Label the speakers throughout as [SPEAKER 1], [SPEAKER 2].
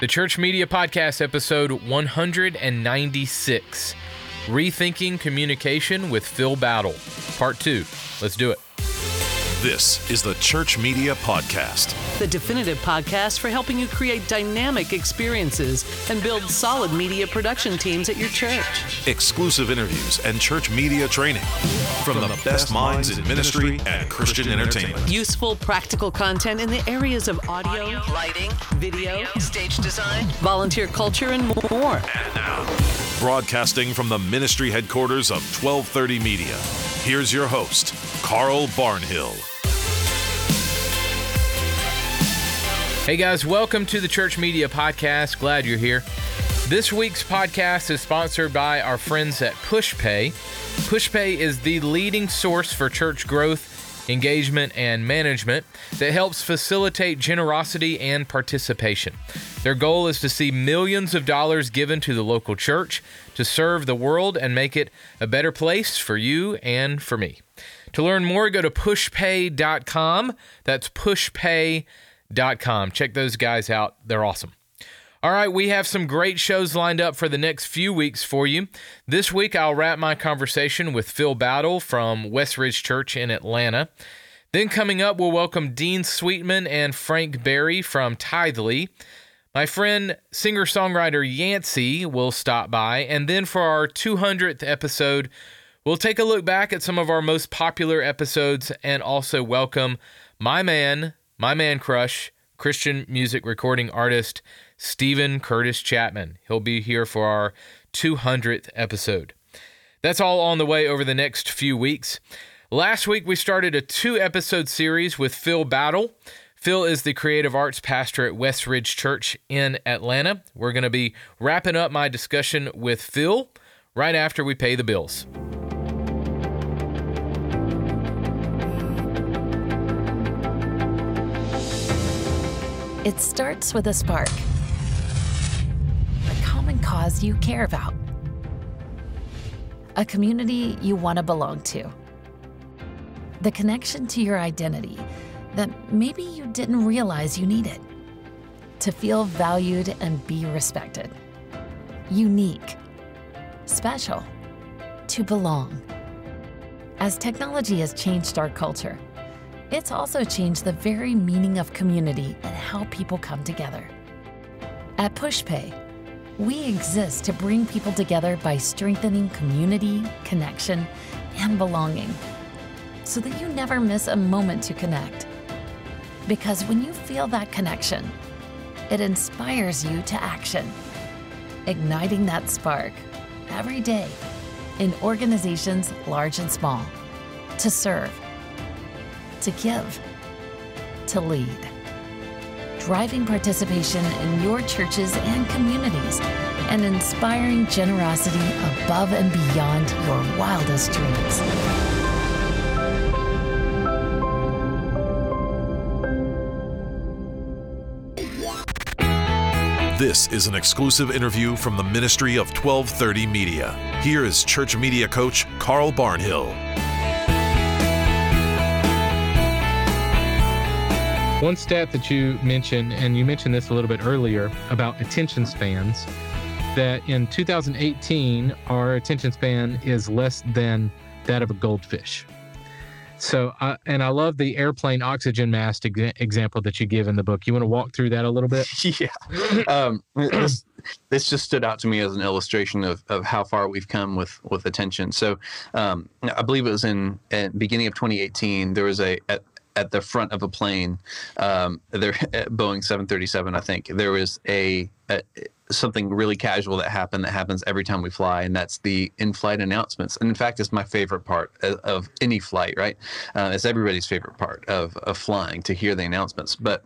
[SPEAKER 1] The Church Media Podcast, episode 196 Rethinking Communication with Phil Bowdle, part two. Let's do it.
[SPEAKER 2] This is the Church Media Podcast,
[SPEAKER 3] the definitive podcast for helping you create dynamic experiences and build solid media production teams at your church.
[SPEAKER 2] Exclusive interviews and church media training from, from the, the, best, best minds in ministry and Christian entertainment.
[SPEAKER 3] Useful, practical content in the areas of audio, audio lighting, video, video, stage design, volunteer culture, and more.
[SPEAKER 2] And now, broadcasting from the ministry headquarters of 1230 Media, here's your host, Carl Barnhill.
[SPEAKER 1] Hey guys, welcome to the Church Media Podcast. Glad you're here. This week's podcast is sponsored by our friends at PushPay. PushPay is the leading source for church growth, engagement, and management that helps facilitate generosity and participation. Their goal is to see millions of dollars given to the local church to serve the world and make it a better place for you and for me. To learn more, go to pushpay.com. That's pushpay.com com. Check those guys out. They're awesome. All right, we have some great shows lined up for the next few weeks for you. This week, I'll wrap my conversation with Phil Bowdle from West Ridge Church in Atlanta. Then, coming up, we'll welcome Dean Sweetman and Frank Barry from Tithely. My friend, singer songwriter Yancy will stop by. And then, for our 200th episode, we'll take a look back at some of our most popular episodes and also welcome my man, my man crush, Christian music recording artist Steven Curtis Chapman. He'll be here for our 200th episode. That's all on the way over the next few weeks. Last week, we started a two episode series with Phil Bowdle. Phil is the creative arts pastor at West Ridge Church in Atlanta. We're going to be wrapping up my discussion with Phil right after we pay the bills.
[SPEAKER 4] It starts with a spark, a common cause you care about, a community you want to belong to, the connection to your identity that maybe you didn't realize you needed, to feel valued and be respected, unique, special, to belong. As technology has changed our culture, it's also changed the very meaning of community and how people come together. At PushPay, we exist to bring people together by strengthening community, connection, and belonging so that you never miss a moment to connect. Because when you feel that connection, it inspires you to action, igniting that spark every day in organizations large and small to serve to give, to lead. Driving participation in your churches and communities and inspiring generosity above and beyond your wildest dreams.
[SPEAKER 2] This is an exclusive interview from the Ministry of 1230 Media. Here is church media coach Carl Barnhill.
[SPEAKER 1] One stat that you mentioned, and you mentioned this a little bit earlier about attention spans, that in 2018, our attention span is less than that of a goldfish. So, uh, and I love the airplane oxygen mask ex- example that you give in the book. You want to walk through that a little bit?
[SPEAKER 5] yeah. Um, this, this, just stood out to me as an illustration of, of how far we've come with, with attention. So, um, I believe it was in beginning of 2018, there was a, a at the front of a plane, um, there Boeing 737, I think there was a, a, something really casual that happened that happens every time we fly, and that's the in-flight announcements. And in fact, it's my favorite part of, of any flight. Right, uh, it's everybody's favorite part of of flying to hear the announcements. But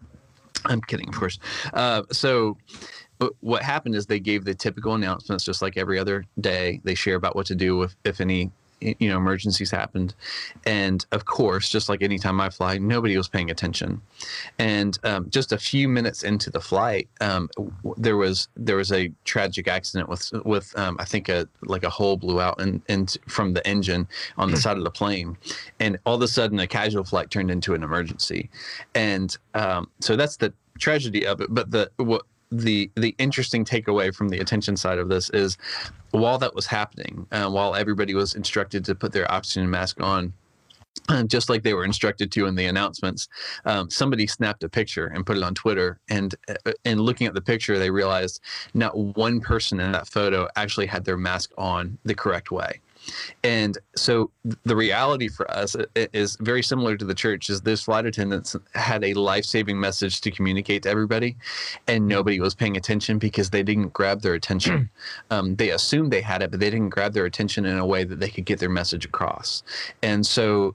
[SPEAKER 5] I'm kidding, of course. Uh, so what happened is they gave the typical announcements just like every other day they share about what to do if, if any you know emergencies happened. And of course just like anytime i fly nobody was paying attention. And um, just a few minutes into the flight um, there was there was a tragic accident with with um, i think a like a hole blew out and and from the engine on the side of the plane. And all of a sudden a casual flight turned into an emergency. And um, so that's the tragedy of it. But the what the the interesting takeaway from the attention side of this is, while that was happening, uh, while everybody was instructed to put their oxygen mask on, uh, just like they were instructed to in the announcements, um, somebody snapped a picture and put it on Twitter. And uh, and looking at the picture, they realized not one person in that photo actually had their mask on the correct way. And so the reality for us is very similar to the church is those flight attendants had a life-saving message to communicate to everybody and nobody was paying attention because they didn't grab their attention. um, they assumed they had it, but they didn't grab their attention in a way that they could get their message across. And so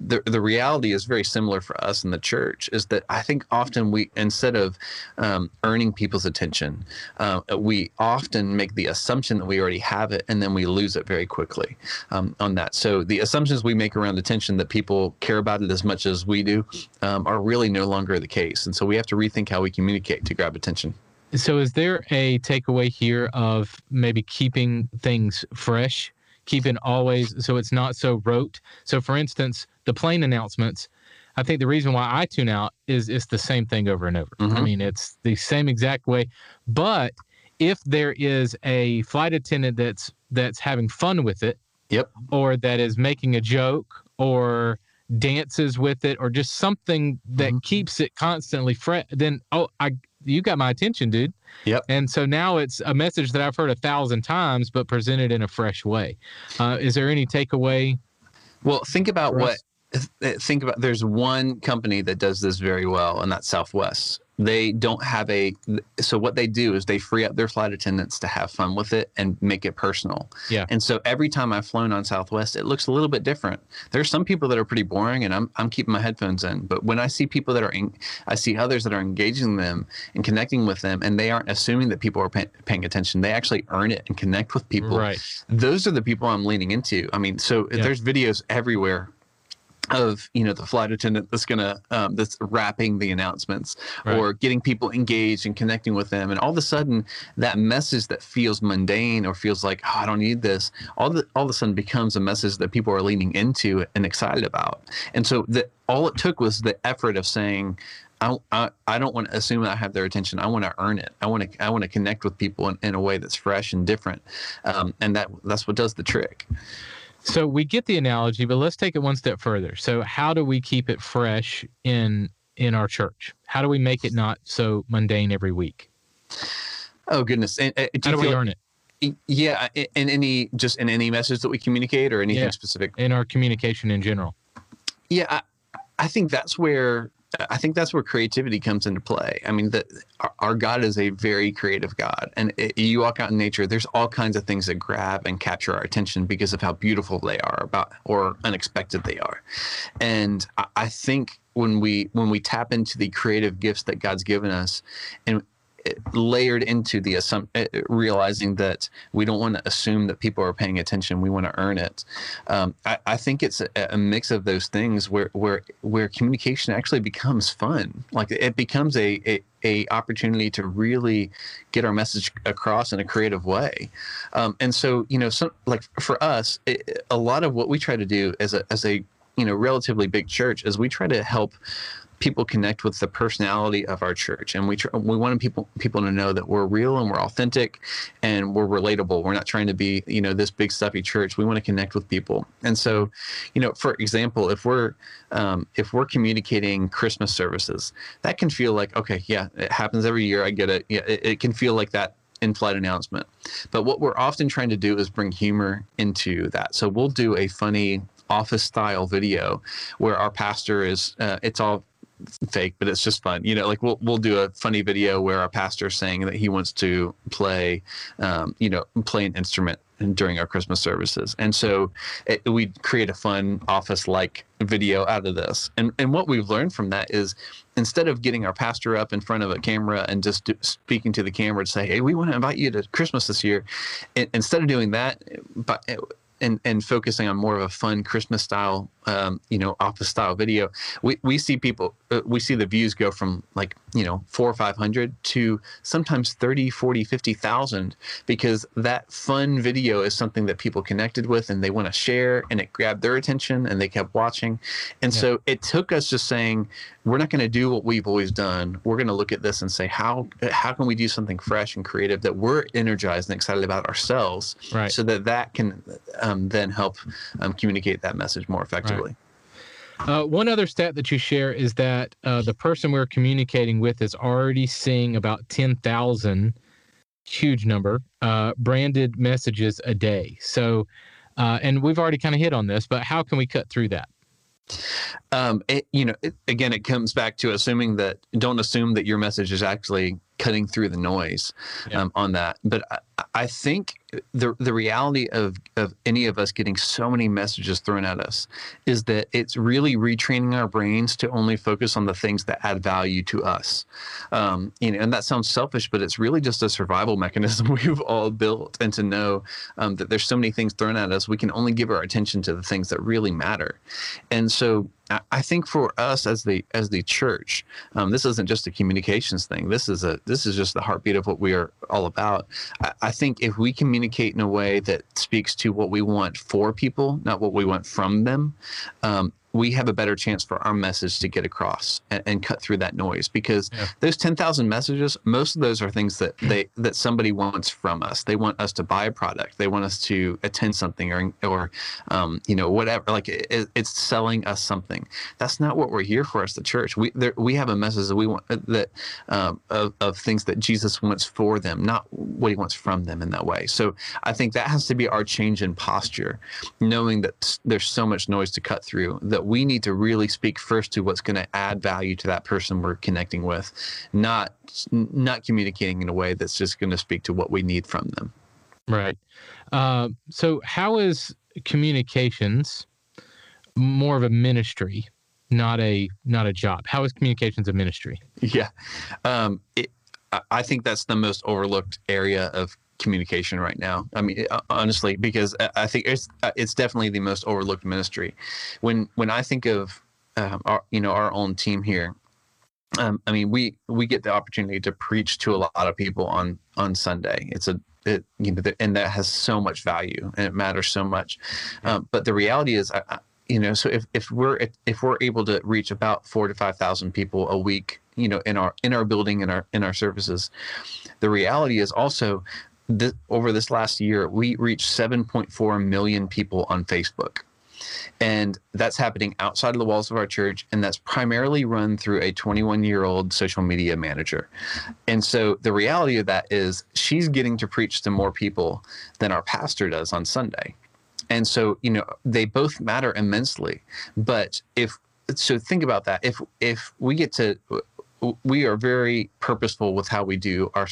[SPEAKER 5] the the reality is very similar for us in the church. Is that I think often we instead of um, earning people's attention, uh, we often make the assumption that we already have it, and then we lose it very quickly um, on that. So the assumptions we make around attention that people care about it as much as we do um, are really no longer the case, and so we have to rethink how we communicate to grab attention.
[SPEAKER 6] So, is there a takeaway here of maybe keeping things fresh keeping always so it's not so rote. So, for instance, the plane announcements. I think the reason why I tune out is it's the same thing over and over. Mm-hmm. I mean, it's the same exact way. But if there is a flight attendant that's that's having fun with it,
[SPEAKER 5] yep,
[SPEAKER 6] or that is making a joke or dances with it or just something that mm-hmm. keeps it constantly fresh, then oh, I you got my attention, dude.
[SPEAKER 5] Yep.
[SPEAKER 6] And so now it's a message that I've heard a thousand times, but presented in a fresh way. Uh, is there any takeaway?
[SPEAKER 5] Well, think about what. Think about. There's one company that does this very well, and that's Southwest. They don't have a so what they do is they free up their flight attendants to have fun with it and make it personal.
[SPEAKER 6] Yeah.
[SPEAKER 5] And so every time i've flown on southwest it looks a little bit different. There's some people that are pretty boring and i'm, I'm keeping my headphones in but when i see people that are in, i see others that are engaging them and connecting with them and they aren't assuming that people are pay, paying attention they actually earn it and connect with people.
[SPEAKER 6] Right.
[SPEAKER 5] Those are the people i'm leaning into. I mean so yeah. there's videos everywhere of you know the flight attendant that's gonna um, that's wrapping the announcements right. or getting people engaged and connecting with them and all of a sudden that message that feels mundane or feels like oh, I don't need this all the all of a sudden becomes a message that people are leaning into and excited about and so the all it took was the effort of saying I, I, I don't want to assume I have their attention. I want to earn it. I want to I want to connect with people in, in a way that's fresh and different, um, and that that's what does the trick.
[SPEAKER 6] So we get the analogy, but let's take it one step further. So how do we keep it fresh in in our church? How do we make it not so mundane every week?
[SPEAKER 5] Oh goodness! And,
[SPEAKER 6] uh, do how do we earn
[SPEAKER 5] it? Yeah, in any just in any message that we communicate or anything yeah, specific
[SPEAKER 6] in our communication in general.
[SPEAKER 5] Yeah, I, I think that's where I think that's where creativity comes into play. I mean, that our, God is a very creative God, and it, you walk out in nature. There's all kinds of things that grab and capture our attention because of how beautiful they are, about or unexpected they are. And I, I think when we when we tap into the creative gifts that God's given us, and layered into the assumption, uh, realizing that we don't want to assume that people are paying attention. We want to earn it. Um, I, I, think it's a, a, mix of those things where where where communication actually becomes fun. Like it becomes a, a a opportunity to really get our message across in a creative way. Um, and so, you know, some like for us, it, a lot of what we try to do as a as a you know relatively big church is we try to help people connect with the personality of our church. And we tr- we want people people to know that we're real and we're authentic and we're relatable. We're not trying to be you know this big stuffy church. We want to connect with people. And so you know for example if we're um, if we're communicating christmas services that can feel like okay yeah it happens every year. I get it. Yeah it, it can feel like that in-flight announcement. But what we're often trying to do is bring humor into that. So we'll do a funny office style video where our pastor is uh, it's all fake, but it's just fun. You know, like we'll we'll do a funny video where our pastor is saying that he wants to play, um, you know, play an instrument during our Christmas services, and so we create a fun office like video out of this. And and what we've learned from that is instead of getting our pastor up in front of a camera and just do, speaking to the camera to say, hey, we want to invite you to Christmas this year, instead of doing that, but and and focusing on more of a fun Christmas style, um, you know, office style video, we we see people, uh, we see the views go from like you know four or five hundred to sometimes 30, 40, 50,000 because that fun video is something that people connected with and they want to share and it grabbed their attention and they kept watching, and yeah. so it took us just saying we're not going to do what we've always done. We're going to look at this and say how how can we do something fresh and creative that we're energized and excited about ourselves,
[SPEAKER 6] right.
[SPEAKER 5] so that that can um, then help um, communicate that message more effectively.
[SPEAKER 6] Right. Uh, one other stat that you share is that uh, the person we're communicating with is already seeing about 10,000, huge number, uh, branded messages a day. So, uh, and we've already kind of hit on this, but how can we cut through that?
[SPEAKER 5] Um, it, you know, it, again, it comes back to assuming that don't assume that your message is actually cutting through the noise yeah. um, on that. But I, I, think the the reality of of any of us getting so many messages thrown at us is that it's really retraining our brains to only focus on the things that add value to us. Um, you know, and that sounds selfish, but it's really just a survival mechanism we've all built, and to know um, that there's so many things thrown at us, we can only give our attention to the things that really matter. And so I think for us as the as the church, um, this isn't just a communications thing. This is a this is just the heartbeat of what we are all about. I, I, think if we communicate in a way that speaks to what we want for people, not what we want from them, um, we have a better chance for our message to get across and, and cut through that noise because yeah. those 10,000 messages most of those are things that they that somebody wants from us. They want us to buy a product. They want us to attend something or or um, you know whatever. Like it, it's selling us something. That's not what we're here for as the church. We there, we have a message that we want that um, of, of things that Jesus wants for them not what he wants from them in that way. So I think that has to be our change in posture knowing that there's so much noise to cut through that we need to really speak first to what's going to add value to that person we're connecting with, not not communicating in a way that's just going to speak to what we need from them.
[SPEAKER 6] Right. Uh, so, how is communications more of a ministry, not a not a job? How is communications a ministry?
[SPEAKER 5] Yeah, um, it, I think that's the most overlooked area of communication right now. I mean, uh, honestly, because I think it's uh, it's definitely the most overlooked ministry. When when I think of um, our you know our own team here, um, I mean we we get the opportunity to preach to a lot of people on on Sunday. It's a it, you know, and that has so much value and it matters so much. Um, but the reality is, I, you know, so if, if we're if, if we're able to reach about four to five thousand people a week, you know, in our in our building in our in our services, the reality is also this, over this last year, we reached 7.4 million people on Facebook. And that's happening outside of the walls of our church. And that's primarily run through a 21 year old social media manager. And so the reality of that is she's getting to preach to more people than our pastor does on Sunday. And so, you know, they both matter immensely. But if, so think about that. If, if we get to, we are very purposeful with how we do our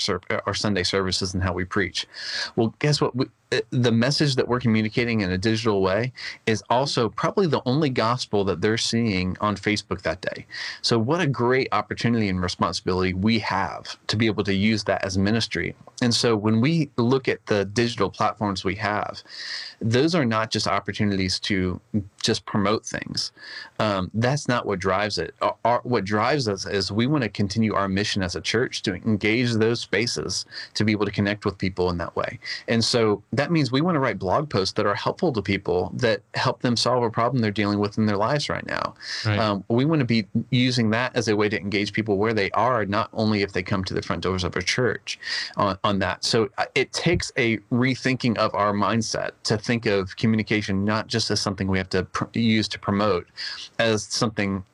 [SPEAKER 5] our Sunday services and how we preach. Well, guess what? We, the message that we're communicating in a digital way is also probably the only gospel that they're seeing on Facebook that day. So, what a great opportunity and responsibility we have to be able to use that as ministry. And so, when we look at the digital platforms we have, those are not just opportunities to just promote things. Um, that's not what drives it. Our, what drives us is we want to continue our mission as a church to engage those spaces to be able to connect with people in that way. And so that means we want to write blog posts that are helpful to people that help them solve a problem they're dealing with in their lives right now. Right. Um, we want to be using that as a way to engage people where they are, not only if they come to the front doors of a church on, on that. So uh, it takes a rethinking of our mindset to think think of communication not just as something we have to pr- use to promote, as something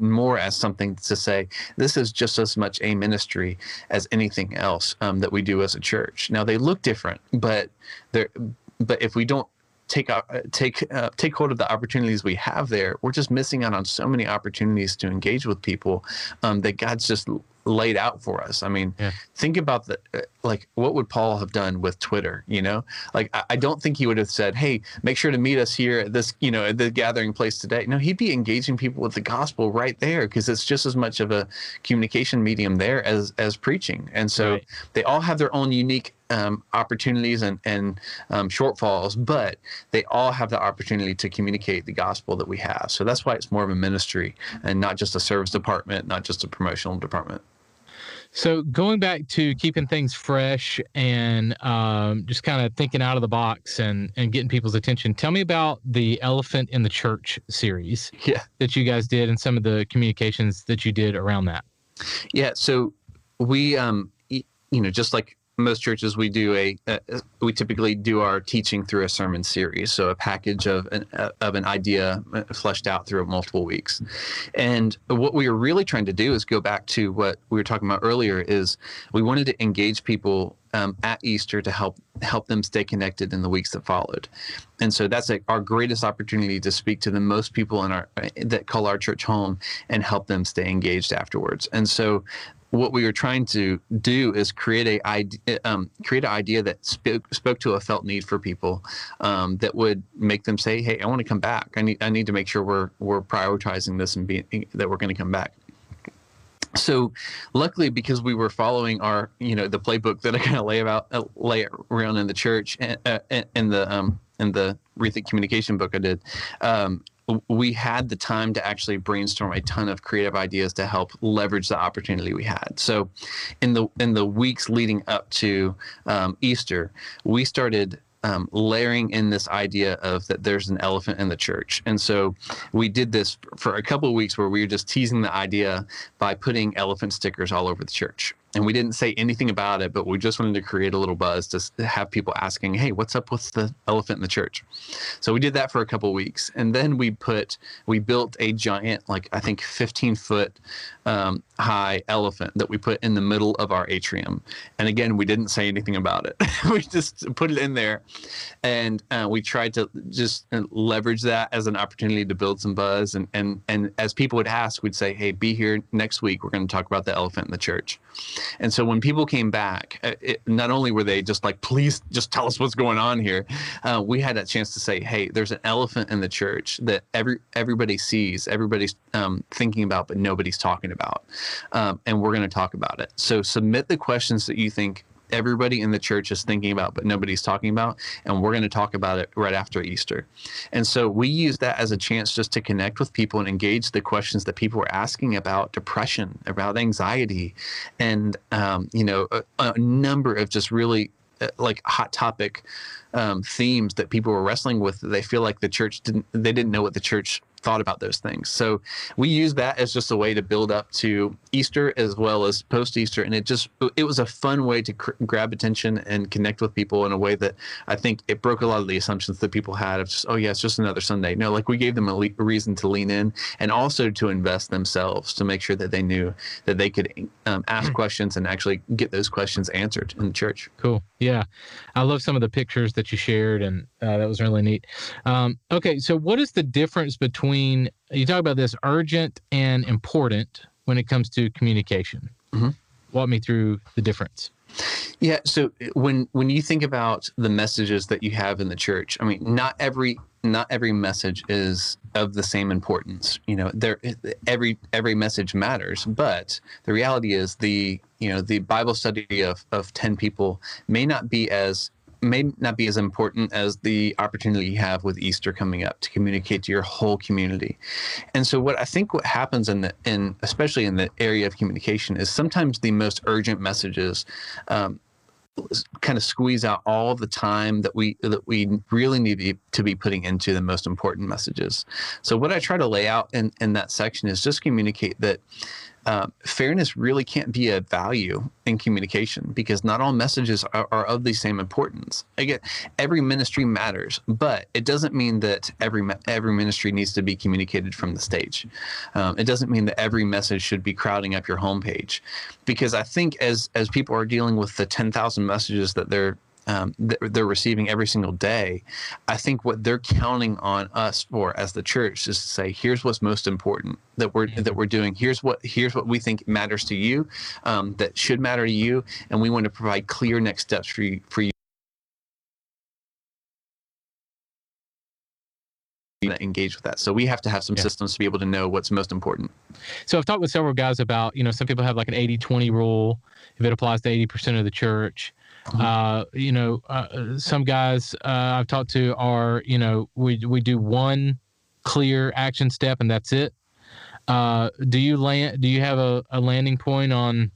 [SPEAKER 5] more as something to say this is just as much a ministry as anything else um, that we do as a church. Now they look different, but they're but if we don't take uh, take uh, take hold of the opportunities we have there, we're just missing out on so many opportunities to engage with people um, that God's just laid out for us. I mean, yeah. think about the uh, like what would Paul have done with Twitter? You know, like I, I, don't think he would have said, "Hey, make sure to meet us here at this, you know, at the gathering place today." No, he'd be engaging people with the gospel right there because it's just as much of a communication medium there as as preaching. And so right. they all have their own unique um, opportunities and and um, shortfalls, but they all have the opportunity to communicate the gospel that we have. So that's why it's more of a ministry and not just a service department, not just a promotional department.
[SPEAKER 6] So going back to keeping things fresh and um, just kind of thinking out of the box and and getting people's attention. Tell me about the Elephant in the Church series
[SPEAKER 5] Yeah.
[SPEAKER 6] that you guys did and some of the communications that you did around that.
[SPEAKER 5] Yeah, so we, um, you know, just like most churches, we do a, we typically do our teaching through a sermon series, so a package of an uh, of an idea uh, fleshed out through multiple weeks. And what we are really trying to do is go back to what we were talking about earlier. Is we wanted to engage people um, at Easter to help help them stay connected in the weeks that followed. And so that's our greatest opportunity to speak to the most people in our that call our church home and help them stay engaged afterwards. And so what we were trying to do is create a um, create an idea that spoke spoke to a felt need for people um, that would make them say, "Hey, I want to come back. I need I need to make sure we're we're prioritizing this and being that we're going to come back." So, luckily, because we were following our, you know, the playbook that I kind of lay about, uh, lay around in the church, and uh, in the um, in the rethink communication book I did, um, we had the time to actually brainstorm a ton of creative ideas to help leverage the opportunity we had. So, in the in the weeks leading up to um, Easter, we started um, layering in this idea of that there's an elephant in the church. And so we did this for a couple of weeks where we were just teasing the idea by putting elephant stickers all over the church. And we didn't say anything about it, but we just wanted to create a little buzz to have people asking, hey, what's up with the elephant in the church? So we did that for a couple of weeks. And then we put, we built a giant, like I think 15 foot um, high elephant that we put in the middle of our atrium. And again, we didn't say anything about it. we just put it in there and uh, we tried to just uh, leverage that as an opportunity to build some buzz and and and as people would ask we'd say hey be here next week we're going to talk about the elephant in the church and so when people came back uh, it, not only were they just like please just tell us what's going on here uh, we had that chance to say hey there's an elephant in the church that every everybody sees everybody's um, thinking about but nobody's talking about um, and we're going to talk about it. So submit the questions that you think everybody in the church is thinking about, but nobody's talking about. And we're going to talk about it right after Easter. And so we use that as a chance just to connect with people and engage the questions that people were asking about depression, about anxiety, and, um, you know, a, a number of just really uh, like hot topic um, themes that people were wrestling with. They feel like the church didn't, they didn't know what the church thought about those things. So we use that as just a way to build up to Easter as well as post Easter, and it just it was a fun way to cr- grab attention and connect with people in a way that I think it broke a lot of the assumptions that people had of just oh yeah it's just another Sunday. No, like we gave them a, le- a reason to lean in and also to invest themselves to make sure that they knew that they could um, ask questions and actually get those questions answered in the church.
[SPEAKER 6] Cool. Yeah. I love some of the pictures that you shared, and uh, that was really neat. Um, okay. So, what is the difference between you talk about this urgent and important when it comes to communication?
[SPEAKER 5] Mhm.
[SPEAKER 6] Walk me through the difference.
[SPEAKER 5] Yeah. So when when you think about the messages that you have in the church, I mean, not every not every message is of the same importance. You know, there every every message matters, but the reality is the you know the Bible study of of ten people may not be as may not be as important as the opportunity you have with Easter coming up to communicate to your whole community. And so what I think what happens in the in especially in the area of communication is sometimes the most urgent messages um, kind of squeeze out all the time that we that we really need to be, to be putting into the most important messages. So what I try to lay out in in that section is just communicate that uh, fairness really can't be a value in communication because not all messages are, are of the same importance. Again, every ministry matters, but it doesn't mean that every every ministry needs to be communicated from the stage. Um, it doesn't mean that every message should be crowding up your homepage, because I think as as people are dealing with the ten thousand messages that they're um, that they're receiving every single day, I think what they're counting on us for as the church is to say, here's what's most important that we're that we're doing. Here's what here's what we think matters to you, um, that should matter to you, and we want to provide clear next steps for you for you. engage with that so we have to have some
[SPEAKER 6] Yeah.
[SPEAKER 5] systems to be able to know what's most important
[SPEAKER 6] So I've talked with several guys about, you know, some people have like an 80 20 rule if it applies to 80% of the church. Uh, you know, uh, some guys uh, I've talked to are, you know, we we do one clear action step and that's it. Uh, do you land? Do you have a, a landing point on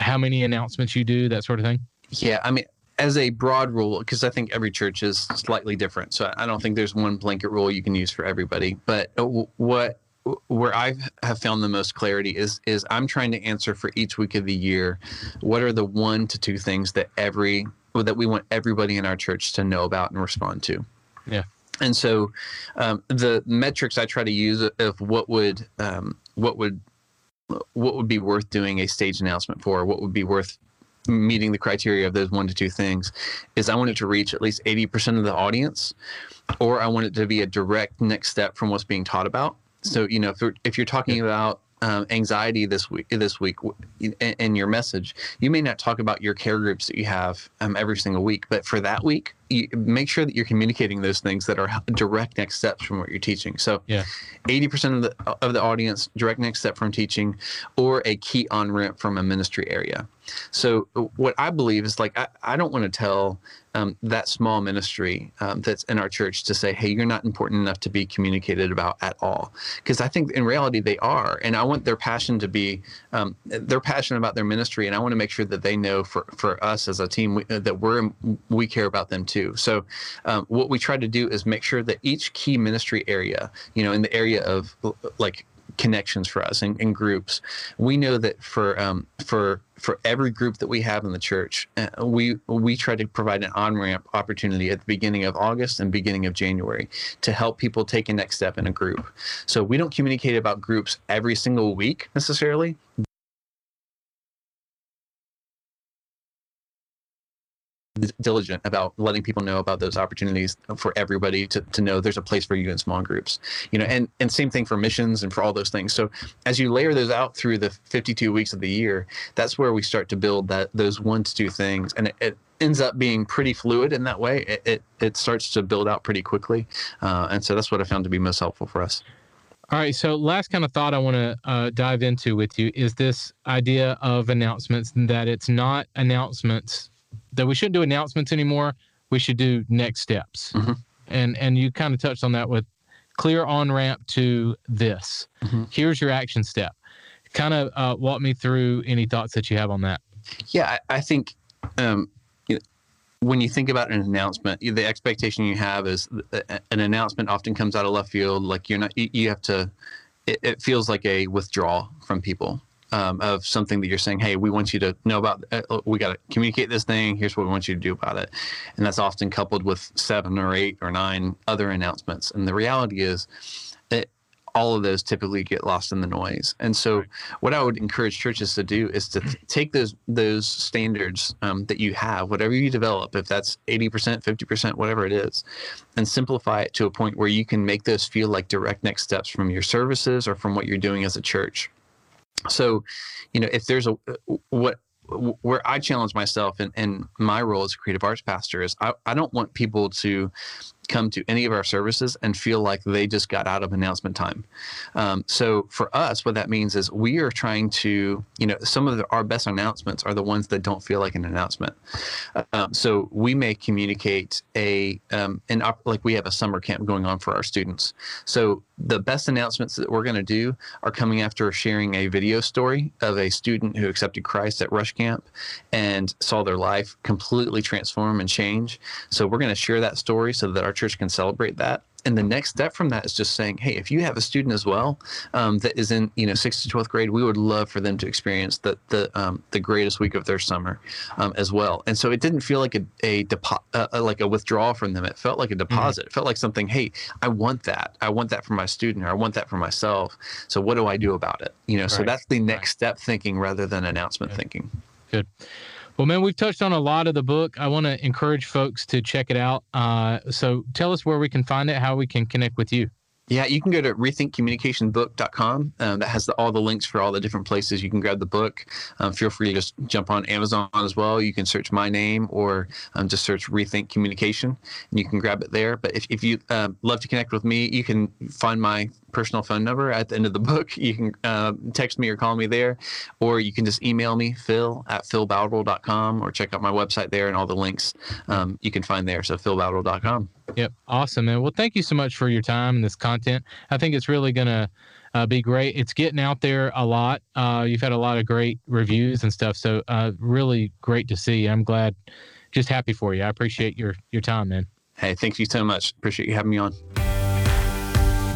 [SPEAKER 6] how many announcements you do, that sort of thing?
[SPEAKER 5] Yeah, I mean, as a broad rule, because I think every church is slightly different, so I don't think there's one blanket rule you can use for everybody. But uh, what where I have found the most clarity is is I'm trying to answer for each week of the year, what are the one to two things that every that we want everybody in our church to know about and respond to.
[SPEAKER 6] Yeah.
[SPEAKER 5] And so, um, the metrics I try to use of what would um, what would what would be worth doing a stage announcement for, what would be worth meeting the criteria of those one to two things is I want it to reach at least 80% of the audience, or I want it to be a direct next step from what's being taught about. So, you know, if, if you're talking about um, anxiety this week this week in, in, your message you may not talk about your care groups that you have um, every single week but for that week you make sure that you're communicating those things that are direct next steps from what you're teaching. So
[SPEAKER 6] yeah.
[SPEAKER 5] 80% of the of the audience direct next step from teaching or a key on ramp from a ministry area. So what I believe is like I, I don't want to tell um, that small ministry um, that's in our church to say, hey, you're not important enough to be communicated about at all, because I think in reality they are, and I want their passion to be um, they're passionate about their ministry, and I want to make sure that they know for for us as a team we, that we're we care about them too. So um, what we try to do is make sure that each key ministry area, you know, in the area of like connections for us and, and groups. We know that for um, for for every group that we have in the church, uh, we we try to provide an on ramp opportunity at the beginning of August and beginning of January to help people take a next step in a group. So we don't communicate about groups every single week necessarily, diligent about letting people know about those opportunities for everybody to, to know there's a place for you in small groups you know and and same thing for missions and for all those things so as you layer those out through the 52 weeks of the year that's where we start to build that those one to two things and it, it ends up being pretty fluid in that way it, it, it starts to build out pretty quickly uh, and so that's what i found to be most helpful for us
[SPEAKER 6] all right. So, last kind of thought I want to uh, dive into with you is this idea of announcements that it's not announcements that we shouldn't do announcements anymore. We should do next steps. Mm-hmm. And and you kind of touched on that with clear on ramp to this. Mm-hmm. Here's your action step. Kind of uh, walk me through any thoughts that you have on that.
[SPEAKER 5] Yeah, I, I think um, you know, when you think about an announcement, the expectation you have is uh, an announcement often comes out of left field. Like you're not, you have to. It, it feels like a withdrawal from people um, of something that you're saying, hey, we want you to know about, uh, we got to communicate this thing. Here's what we want you to do about it. And that's often coupled with seven or eight or nine other announcements. And the reality is, it, all of those typically get lost in the noise. And so, right. what I would encourage churches to do is to take those those standards um, that you have, whatever you develop, if that's eighty percent, fifty percent, whatever it is, and simplify it to a point where you can make those feel like direct next steps from your services or from what you're doing as a church so you know if there's a what where I challenge myself in, in my role as a creative arts pastor is I, I don't want people to come to any of our services and feel like they just got out of announcement time. Um, so for us, what that means is we are trying to, you know, some of the, our best announcements are the ones that don't feel like an announcement. Um, so we may communicate a, um, an op- like we have a summer camp going on for our students. So the best announcements that we're going to do are coming after sharing a video story of a student who accepted Christ at Rush Camp and saw their life completely transform and change. So we're going to share that story so that our church can celebrate that. And the next step from that is just saying, hey, if you have a student as well um, that is in you know sixth to twelfth grade, we would love for them to experience the the um, the greatest week of their summer um, as well. And so it didn't feel like a a depo- uh, uh like a withdrawal from them. It felt like a mm-hmm. deposit. Mm-hmm. It felt like something. Hey, I want that. I want that for my student, or I want that for myself. So what do I do about it? You know. Right. So that's the next right. step thinking rather than announcement thinking.
[SPEAKER 6] Good. Well, man, we've touched on a lot of the book. I want to encourage folks to check it out. Uh, so tell us where we can find it, how we can connect with you.
[SPEAKER 5] Yeah, you can go to rethinkcommunicationbook.com. Um, that has the, all the links for all the different places you can grab the book. Um, feel free to just jump on Amazon as well. You can search my name or um, just search Rethink Communication and you can grab it there. But if, if you uh, love to connect with me, you can find my personal phone number at the end of the book. You can uh, text me or call me there, or you can just email me, phil at philbowdle.com, or check out my website there and all the links um, you can find there. So philbowdle.com.
[SPEAKER 6] Yep. Awesome, man. Well, thank you so much for your time and this content. I think it's really going to uh, be great. It's getting out there a lot. Uh, you've had a lot of great reviews and stuff. So, uh, really great to see. I'm glad, just happy for you. I appreciate your, your time, man.
[SPEAKER 5] Hey, thank you so much. Appreciate you having me on.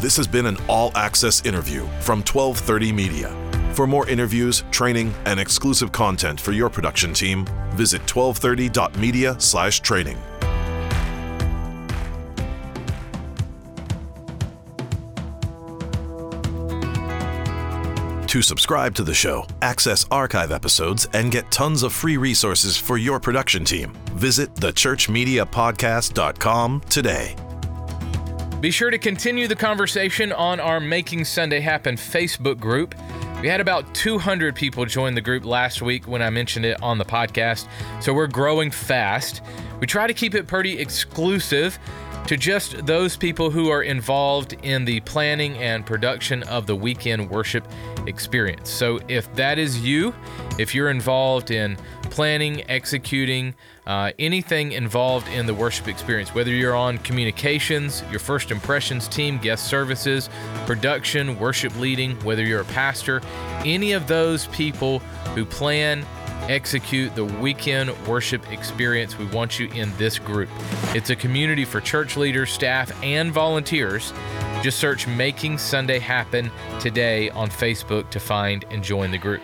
[SPEAKER 2] This has been an all access interview from 1230 Media. For more interviews, training, and exclusive content for your production team, visit 1230.media/training. To subscribe to the show, access archive episodes, and get tons of free resources for your production team, visit thechurchmediapodcast.com today.
[SPEAKER 1] Be sure to continue the conversation on our Making Sunday Happen Facebook group. We had about 200 people join the group last week when I mentioned it on the podcast, so we're growing fast. We try to keep it pretty exclusive to just those people who are involved in the planning and production of the weekend worship experience. So, if that is you, if you're involved in planning, executing, uh, anything involved in the worship experience, whether you're on communications, your first impressions team, guest services, production, worship leading, whether you're a pastor, any of those people who plan, execute the weekend worship experience, we want you in this group. It's a community for church leaders, staff, and volunteers. Just search Making Sunday Happen today on Facebook to find and join the group.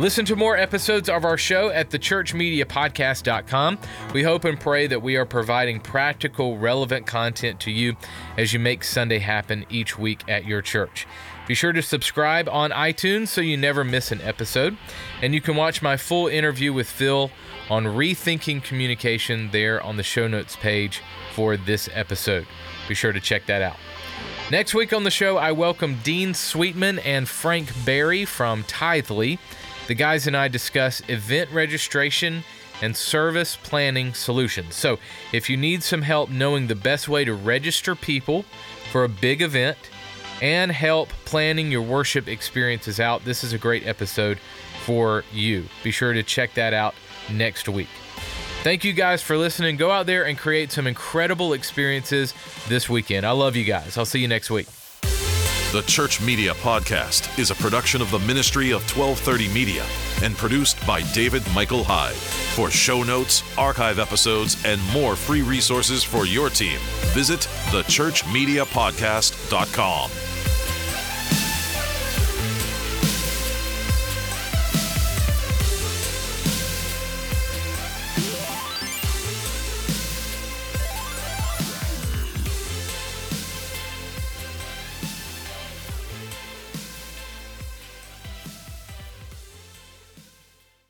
[SPEAKER 1] Listen to more episodes of our show at thechurchmediapodcast.com. We hope and pray that we are providing practical, relevant content to you as you make Sunday happen each week at your church. Be sure to subscribe on iTunes so you never miss an episode. And you can watch my full interview with Phil on rethinking communication there on the show notes page for this episode. Be sure to check that out. Next week on the show, I welcome Dean Sweetman and Frank Barry from Tithely. The guys and I discuss event registration and service planning solutions. So, if you need some help knowing the best way to register people for a big event and help planning your worship experiences out, this is a great episode for you. Be sure to check that out next week. Thank you guys for listening. Go out there and create some incredible experiences this weekend. I love you guys. I'll see you next week.
[SPEAKER 2] The Church Media Podcast is a production of the Ministry of 1230 Media and produced by David Michael Hyde. For show notes, archive episodes, and more free resources for your team, visit thechurchmediapodcast.com.